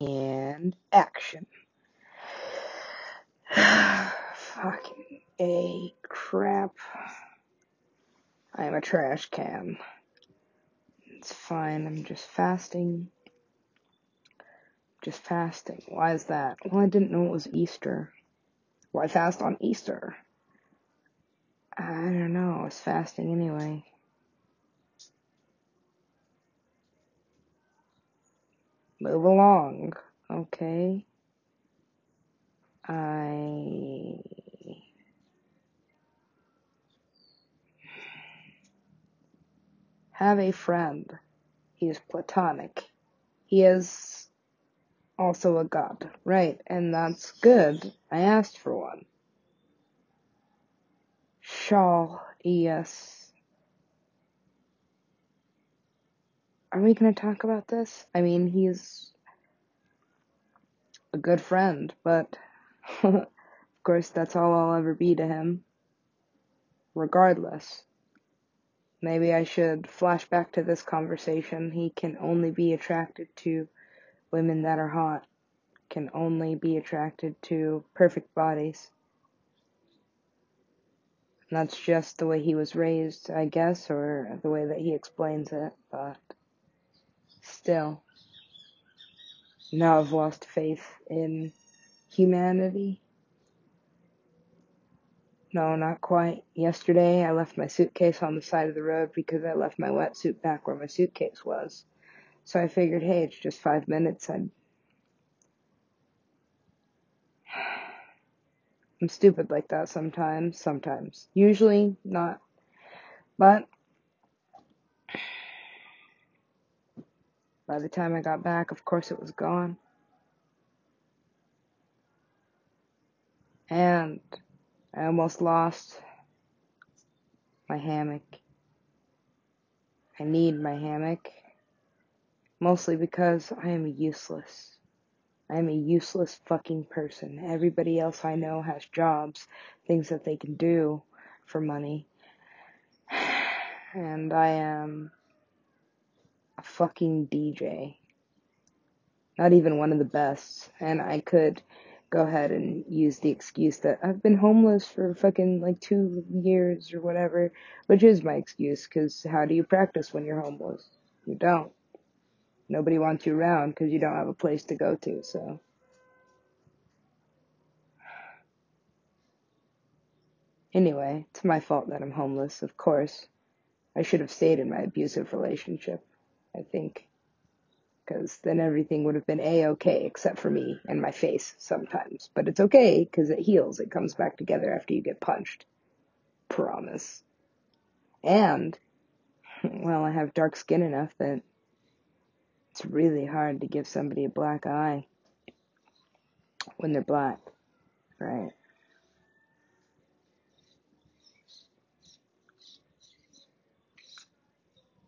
And action. Fucking A crap. I am a trash can. It's fine, I'm just fasting. Just fasting. Why is that? Well, I didn't know it was Easter. Why fast on Easter? I don't know, I was fasting anyway. Move along, okay? I have a friend. He is platonic. He is also a god. Right, and that's good. I asked for one. Shaw, yes. Are we gonna talk about this? I mean, he's a good friend, but of course that's all I'll ever be to him. Regardless. Maybe I should flash back to this conversation. He can only be attracted to women that are hot, can only be attracted to perfect bodies. And that's just the way he was raised, I guess, or the way that he explains it, but still. Now I've lost faith in humanity. No, not quite. Yesterday I left my suitcase on the side of the road because I left my wetsuit back where my suitcase was. So I figured, hey, it's just five minutes. I'd... I'm stupid like that sometimes, sometimes. Usually not. But by the time I got back, of course it was gone. And I almost lost my hammock. I need my hammock. Mostly because I am useless. I am a useless fucking person. Everybody else I know has jobs, things that they can do for money. And I am a fucking DJ. Not even one of the best. And I could go ahead and use the excuse that I've been homeless for fucking like two years or whatever, which is my excuse, because how do you practice when you're homeless? You don't. Nobody wants you around because you don't have a place to go to, so. Anyway, it's my fault that I'm homeless, of course. I should have stayed in my abusive relationship, I think. Because then everything would have been a-okay except for me and my face sometimes. But it's okay because it heals. It comes back together after you get punched. Promise. And, well, I have dark skin enough that it's really hard to give somebody a black eye when they're black, right?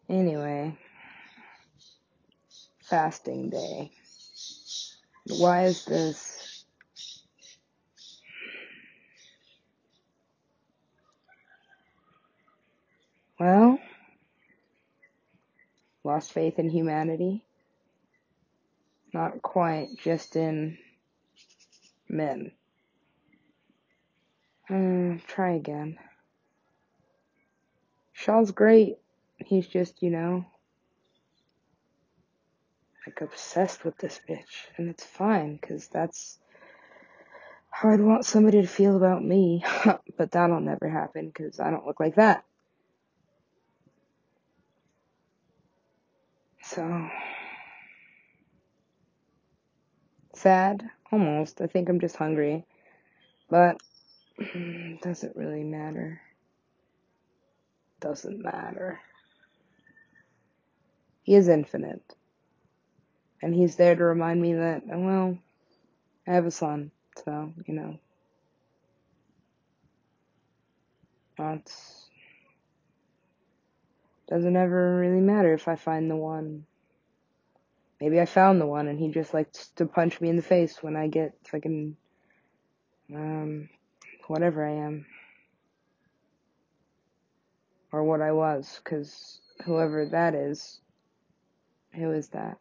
Anyway, fasting day. Why is this? Well, lost faith in humanity. Not quite, just in men. Uh, try again. Shaw's great. He's just, you know, like obsessed with this bitch. And it's fine, because that's how I'd want somebody to feel about me. but that'll never happen, because I don't look like that. So. Sad? Almost. I think I'm just hungry. But. Doesn't really matter. Doesn't matter. He is infinite. And he's there to remind me that, well, I have a son. So, you know. That's doesn't ever really matter if I find the one. Maybe I found the one and he just likes to punch me in the face when I get fucking um whatever I am. Or what I was, cause whoever that is, who is that?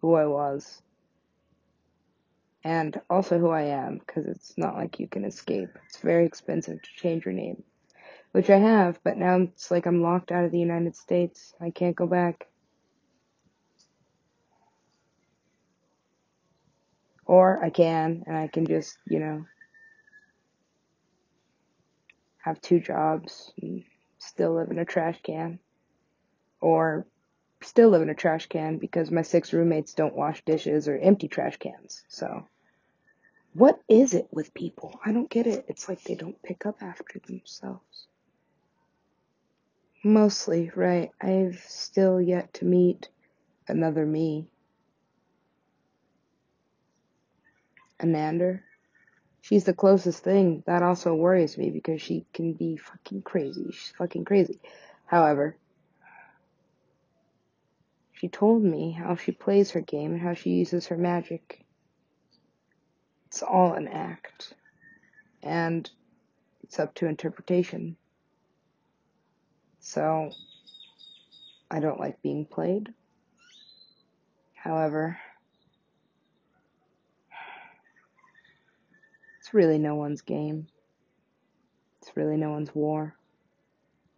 Who I was and also who I am because it's not like you can escape. It's very expensive to change your name, which I have, but now it's like I'm locked out of the United States. I can't go back. Or I can, and I can just, you know, have two jobs and still live in a trash can. Or still live in a trash can because my six roommates don't wash dishes or empty trash cans. So, what is it with people? I don't get it. It's like they don't pick up after themselves. Mostly, right. I've still yet to meet another me. Anander. She's the closest thing. That also worries me because she can be fucking crazy. She's fucking crazy. However, she told me how she plays her game and how she uses her magic. It's all an act. And it's up to interpretation. So, I don't like being played. However, it's really no one's game. It's really no one's war.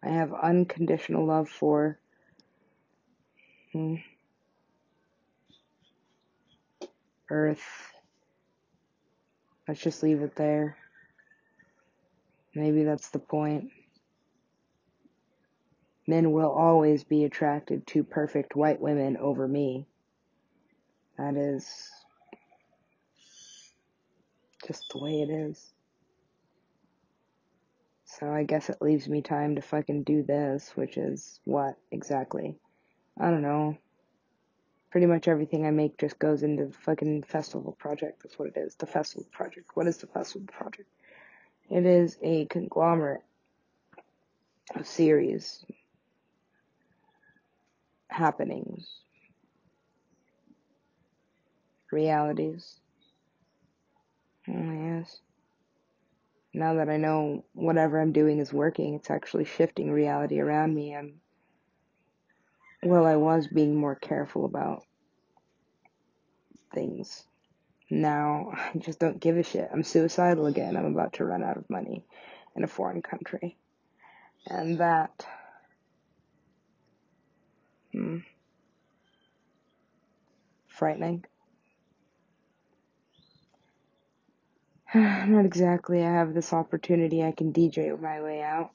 I have unconditional love for hmm, Earth. Let's just leave it there. Maybe that's the point. Men will always be attracted to perfect white women over me. That is just the way it is. So I guess it leaves me time to fucking do this, which is what exactly? I don't know. Pretty much everything I make just goes into the fucking festival project. That's what it is. The festival project. What is the festival project? It is a conglomerate of series, happenings, realities. Oh, yes. Now that I know whatever I'm doing is working, it's actually shifting reality around me. And, well, I was being more careful about things. Now, I just don't give a shit. I'm suicidal again. I'm about to run out of money in a foreign country. And that, hmm, frightening. Not exactly. I have this opportunity. I can DJ my way out.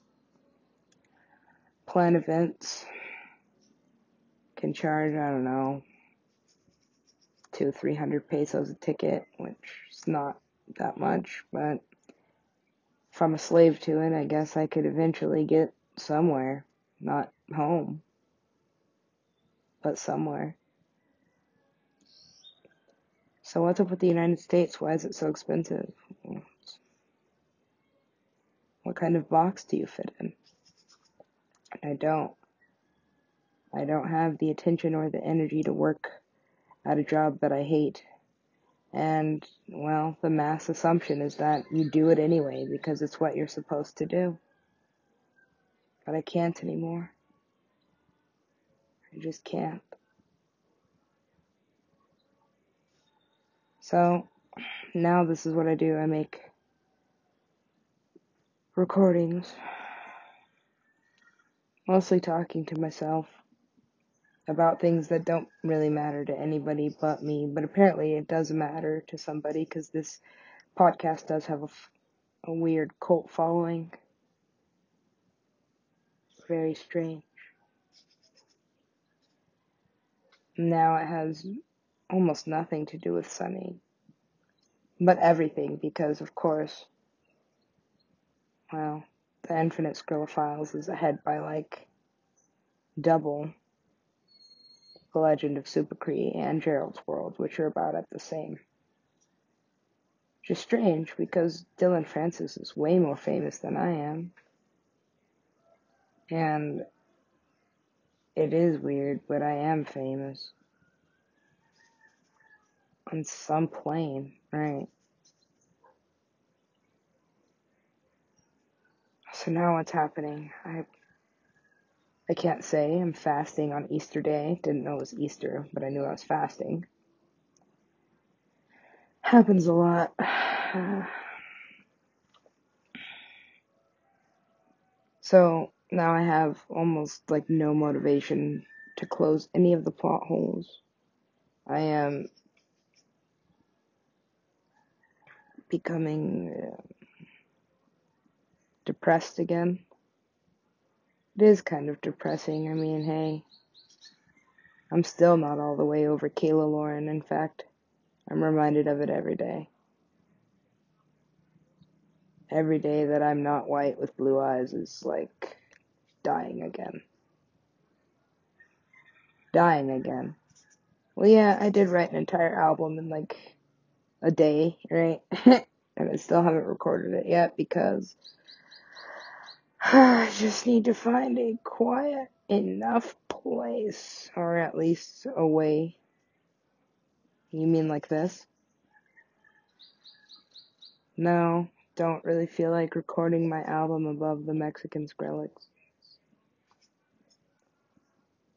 Plan events. Can charge, I don't know, two, three hundred pesos a ticket, which is not that much, but if I'm a slave to it, I guess I could eventually get somewhere. Not home, but somewhere. So what's up with the United States? Why is it so expensive? What kind of box do you fit in? I don't. I don't have the attention or the energy to work at a job that I hate. And, well, the mass assumption is that you do it anyway because it's what you're supposed to do. But I can't anymore. I just can't. So, now this is what I do. I make recordings. Mostly talking to myself about things that don't really matter to anybody but me. But apparently it does matter to somebody because this podcast does have a, a weird cult following. Very strange. Now it has almost nothing to do with Sunny. But everything, because of course, well, the Infinite Scroll Files is ahead by like double The Legend of Super Cree and Gerald's World, which are about at the same. Which is strange because Dillon Francis is way more famous than I am. And it is weird, but I am famous. On some plane, right? So now what's happening? I I can't say I'm fasting on Easter Day. Didn't know it was Easter, but I knew I was fasting. Happens a lot. So now I have almost like no motivation to close any of the plot holes. I am becoming uh, depressed again. It is kind of depressing. I mean, hey, I'm still not all the way over Kayla Lauren. In fact, I'm reminded of it every day. Every day that I'm not white with blue eyes is like dying again. Dying again. Well, yeah, I did write an entire album in like a day, right? and I still haven't recorded it yet because I just need to find a quiet enough place, or at least a way. You mean like this? No, don't really feel like recording my album above the Mexican Skrillex.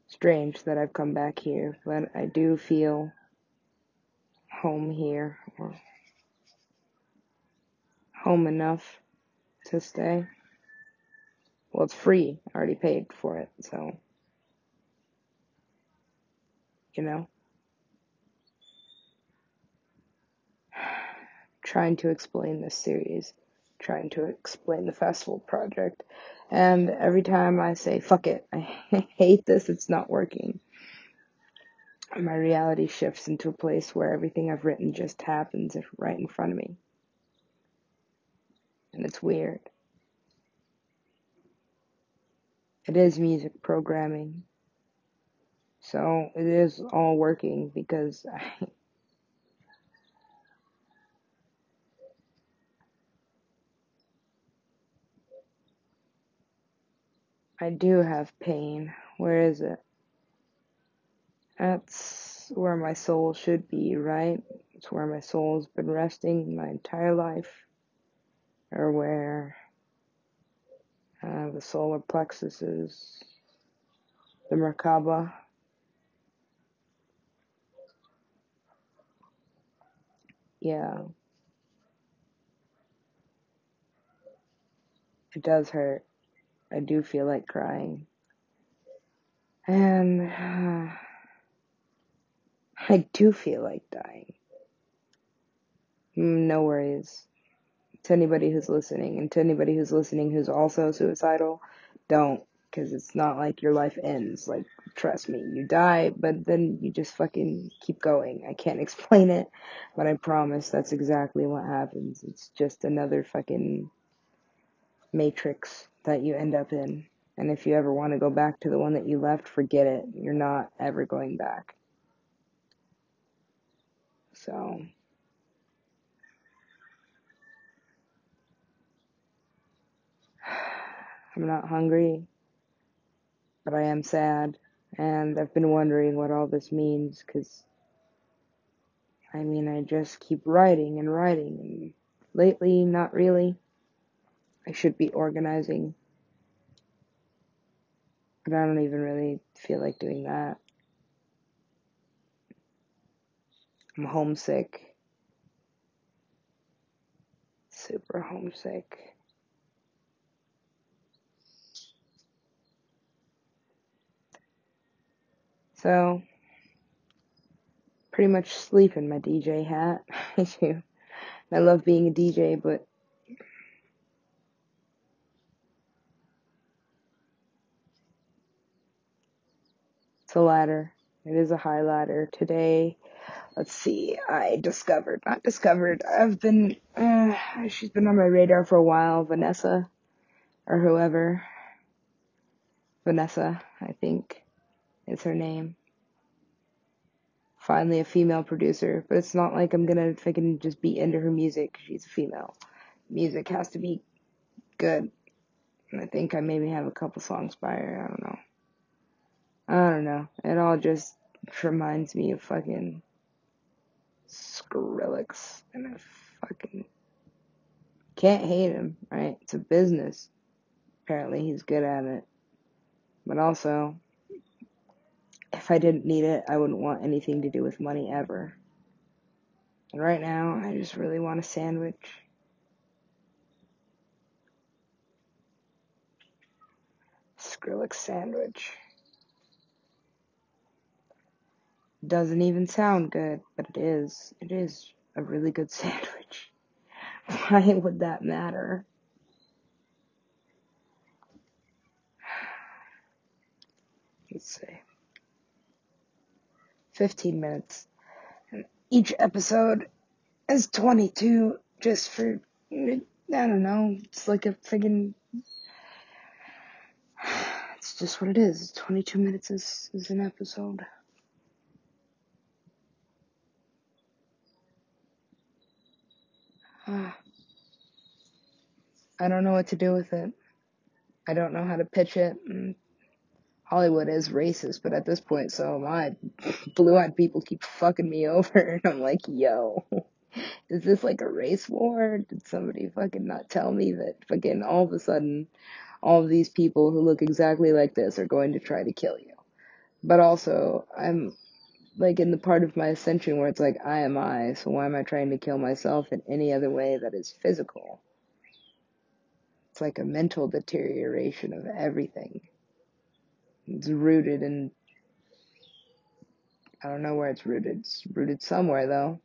Strange that I've come back here, but I do feel home here, or home enough to stay. Well, it's free. I already paid for it, so, you know. Trying to explain this series, trying to explain the festival project, and every time I say, fuck it, I hate this, it's not working. My reality shifts into a place where everything I've written just happens right in front of me. And it's weird. It is music programming. So it is all working because I, I do have pain. Where is it? That's where my soul should be, right? It's where my soul's been resting my entire life. Or where uh, the solar plexus is, the Merkaba. Yeah. It does hurt. I do feel like crying. And uh, I do feel like dying. No worries. To anybody who's listening, and to anybody who's listening who's also suicidal, don't, because it's not like your life ends. Like, trust me, you die, but then you just fucking keep going. I can't explain it, but I promise that's exactly what happens. It's just another fucking matrix that you end up in. And if you ever want to go back to the one that you left, forget it. You're not ever going back. So, I'm not hungry, but I am sad. And I've been wondering what all this means because, I mean, I just keep writing and writing. And lately, not really. I should be organizing. But I don't even really feel like doing that. I'm homesick. Super homesick. So, pretty much sleep in my DJ hat. I do. I love being a DJ, but it's a ladder. It is a high ladder. Today, let's see, I discovered, not discovered, I've been, uh, she's been on my radar for a while, Vanessa, or whoever. Vanessa, I think, is her name. Finally a female producer, but it's not like I'm gonna fucking just be into her music. She's a female. Music has to be good. And I think I maybe have a couple songs by her. I don't know. I don't know. It all just reminds me of fucking Skrillex. And I fucking can't hate him, right? It's a business. Apparently he's good at it. But also, if I didn't need it, I wouldn't want anything to do with money ever. And right now, I just really want a sandwich. Skrillex sandwich. Doesn't even sound good, but it is. It is a really good sandwich. Why would that matter? Let's see. 15 minutes. And each episode is 22 just for, I don't know, it's like a friggin', it's just what it is. 22 minutes is, is an episode. Ah. I don't know what to do with it. I don't know how to pitch it. Hollywood is racist, but at this point, so am I. Blue-eyed people keep fucking me over, and I'm like, yo, is this like a race war? Did somebody fucking not tell me that fucking all of a sudden, all of these people who look exactly like this are going to try to kill you? But also, I'm like in the part of my ascension where it's like, I am I, so why am I trying to kill myself in any other way that is physical? It's like a mental deterioration of everything. It's rooted in, I don't know where it's rooted. It's rooted somewhere though.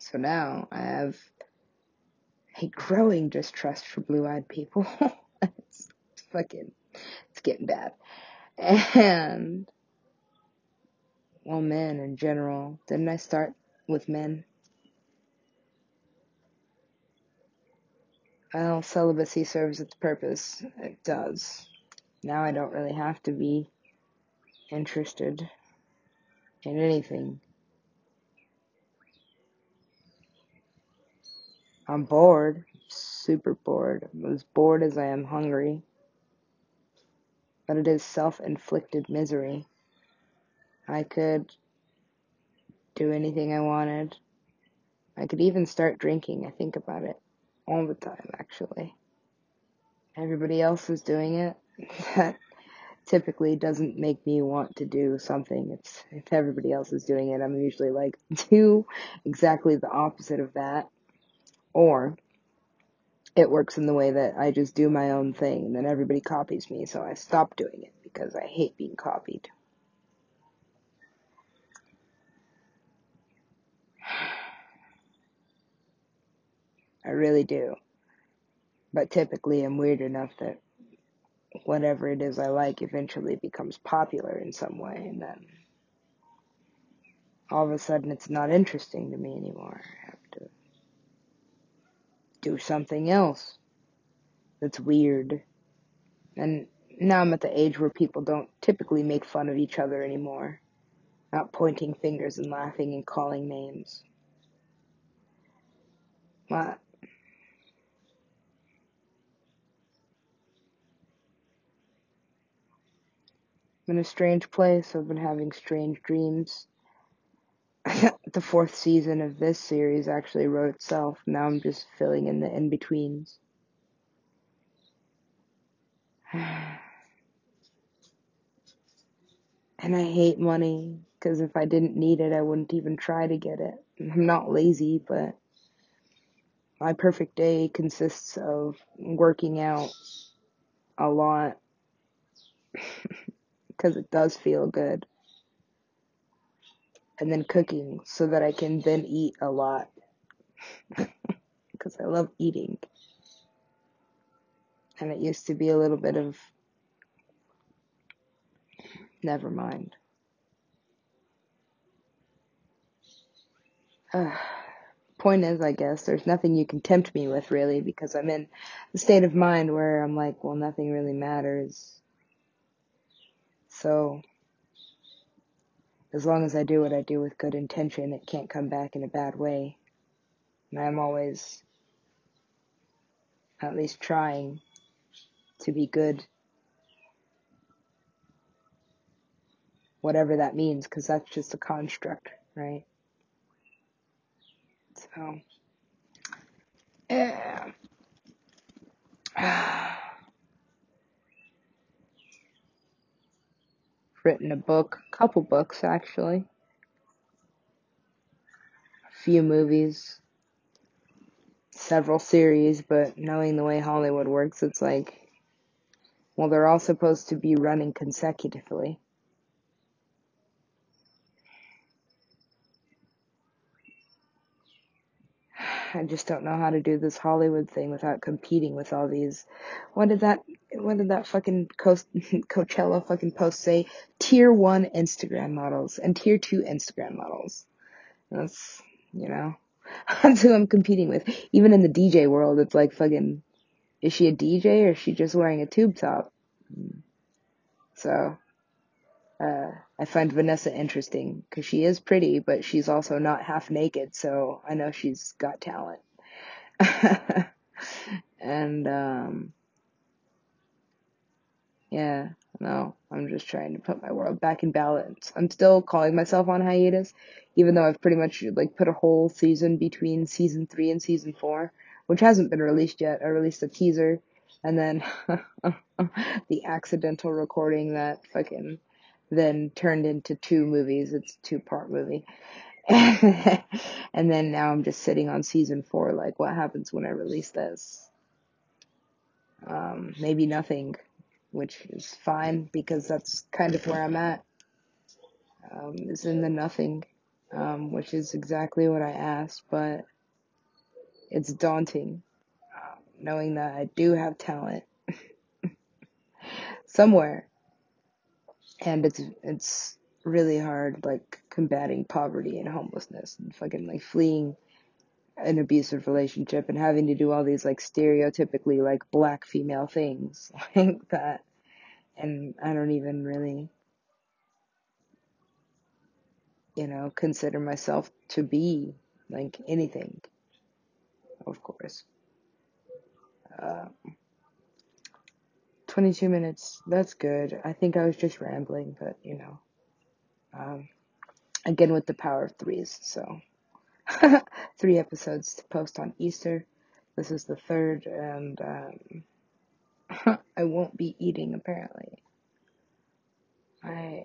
So now I have a growing distrust for blue eyed people. it's, it's fucking, it's getting bad. And, well, men in general. Didn't I start with men? Well, celibacy serves its purpose. It does. Now I don't really have to be interested in anything. I'm bored. Super bored. As bored as I am hungry. But it is self inflicted misery. I could do anything I wanted. I could even start drinking. I think about it all the time, actually. Everybody else is doing it. That typically doesn't make me want to do something. It's if everybody else is doing it, I'm usually like, do exactly the opposite of that. Or it works in the way that I just do my own thing and then everybody copies me, so I stop doing it because I hate being copied. I really do. But typically I'm weird enough that whatever it is I like eventually becomes popular in some way and then all of a sudden it's not interesting to me anymore. I have to do something else that's weird. And now I'm at the age where people don't typically make fun of each other anymore. Not pointing fingers and laughing and calling names. What? I'm in a strange place. I've been having strange dreams. the fourth season of this series actually wrote itself. Now I'm just filling in the in betweens. And I hate money because if I didn't need it, I wouldn't even try to get it. I'm not lazy, but my perfect day consists of working out a lot because it does feel good. And then cooking so that I can then eat a lot because I love eating. And it used to be a little bit of never mind. Uh, point is, I guess, there's nothing you can tempt me with really because I'm in the state of mind where I'm like, well, nothing really matters. So, as long as I do what I do with good intention, it can't come back in a bad way. And I'm always at least trying to be good. Whatever that means, because that's just a construct, right? So, yeah. Written a book, couple books actually. A few movies, several series, but knowing the way Hollywood works, it's like, well, they're all supposed to be running consecutively. I just don't know how to do this Hollywood thing without competing with all these. What did that? What did that fucking Coast, Coachella fucking post say? Tier one Instagram models and tier two Instagram models. That's you know, that's who I'm competing with. Even in the DJ world, it's like fucking. Is she a DJ or is she just wearing a tube top? Hmm. So, uh, I find Vanessa interesting because she is pretty, but she's also not half naked, so I know she's got talent. and um yeah, no, I'm just trying to put my world back in balance. I'm still calling myself on hiatus, even though I've pretty much like put a whole season between season three and season four, which hasn't been released yet. I released a teaser and then the accidental recording that fucking then turned into two movies. It's a two part movie. and then now I'm just sitting on season four, like what happens when I release this? Um, maybe nothing, which is fine because that's kind of where I'm at. Um, is in the nothing, um, which is exactly what I asked, but it's daunting, uh, knowing that I do have talent somewhere, and it's it's really hard, like combating poverty and homelessness and fucking like fleeing an abusive relationship and having to do all these like stereotypically like black female things like that. And I don't even really, you know, consider myself to be like anything, of course. Uh, 22 minutes, that's good. I think I was just rambling, but you know, um, again with the power of threes, so three episodes to post on Easter. This is the third, and um, I won't be eating apparently. I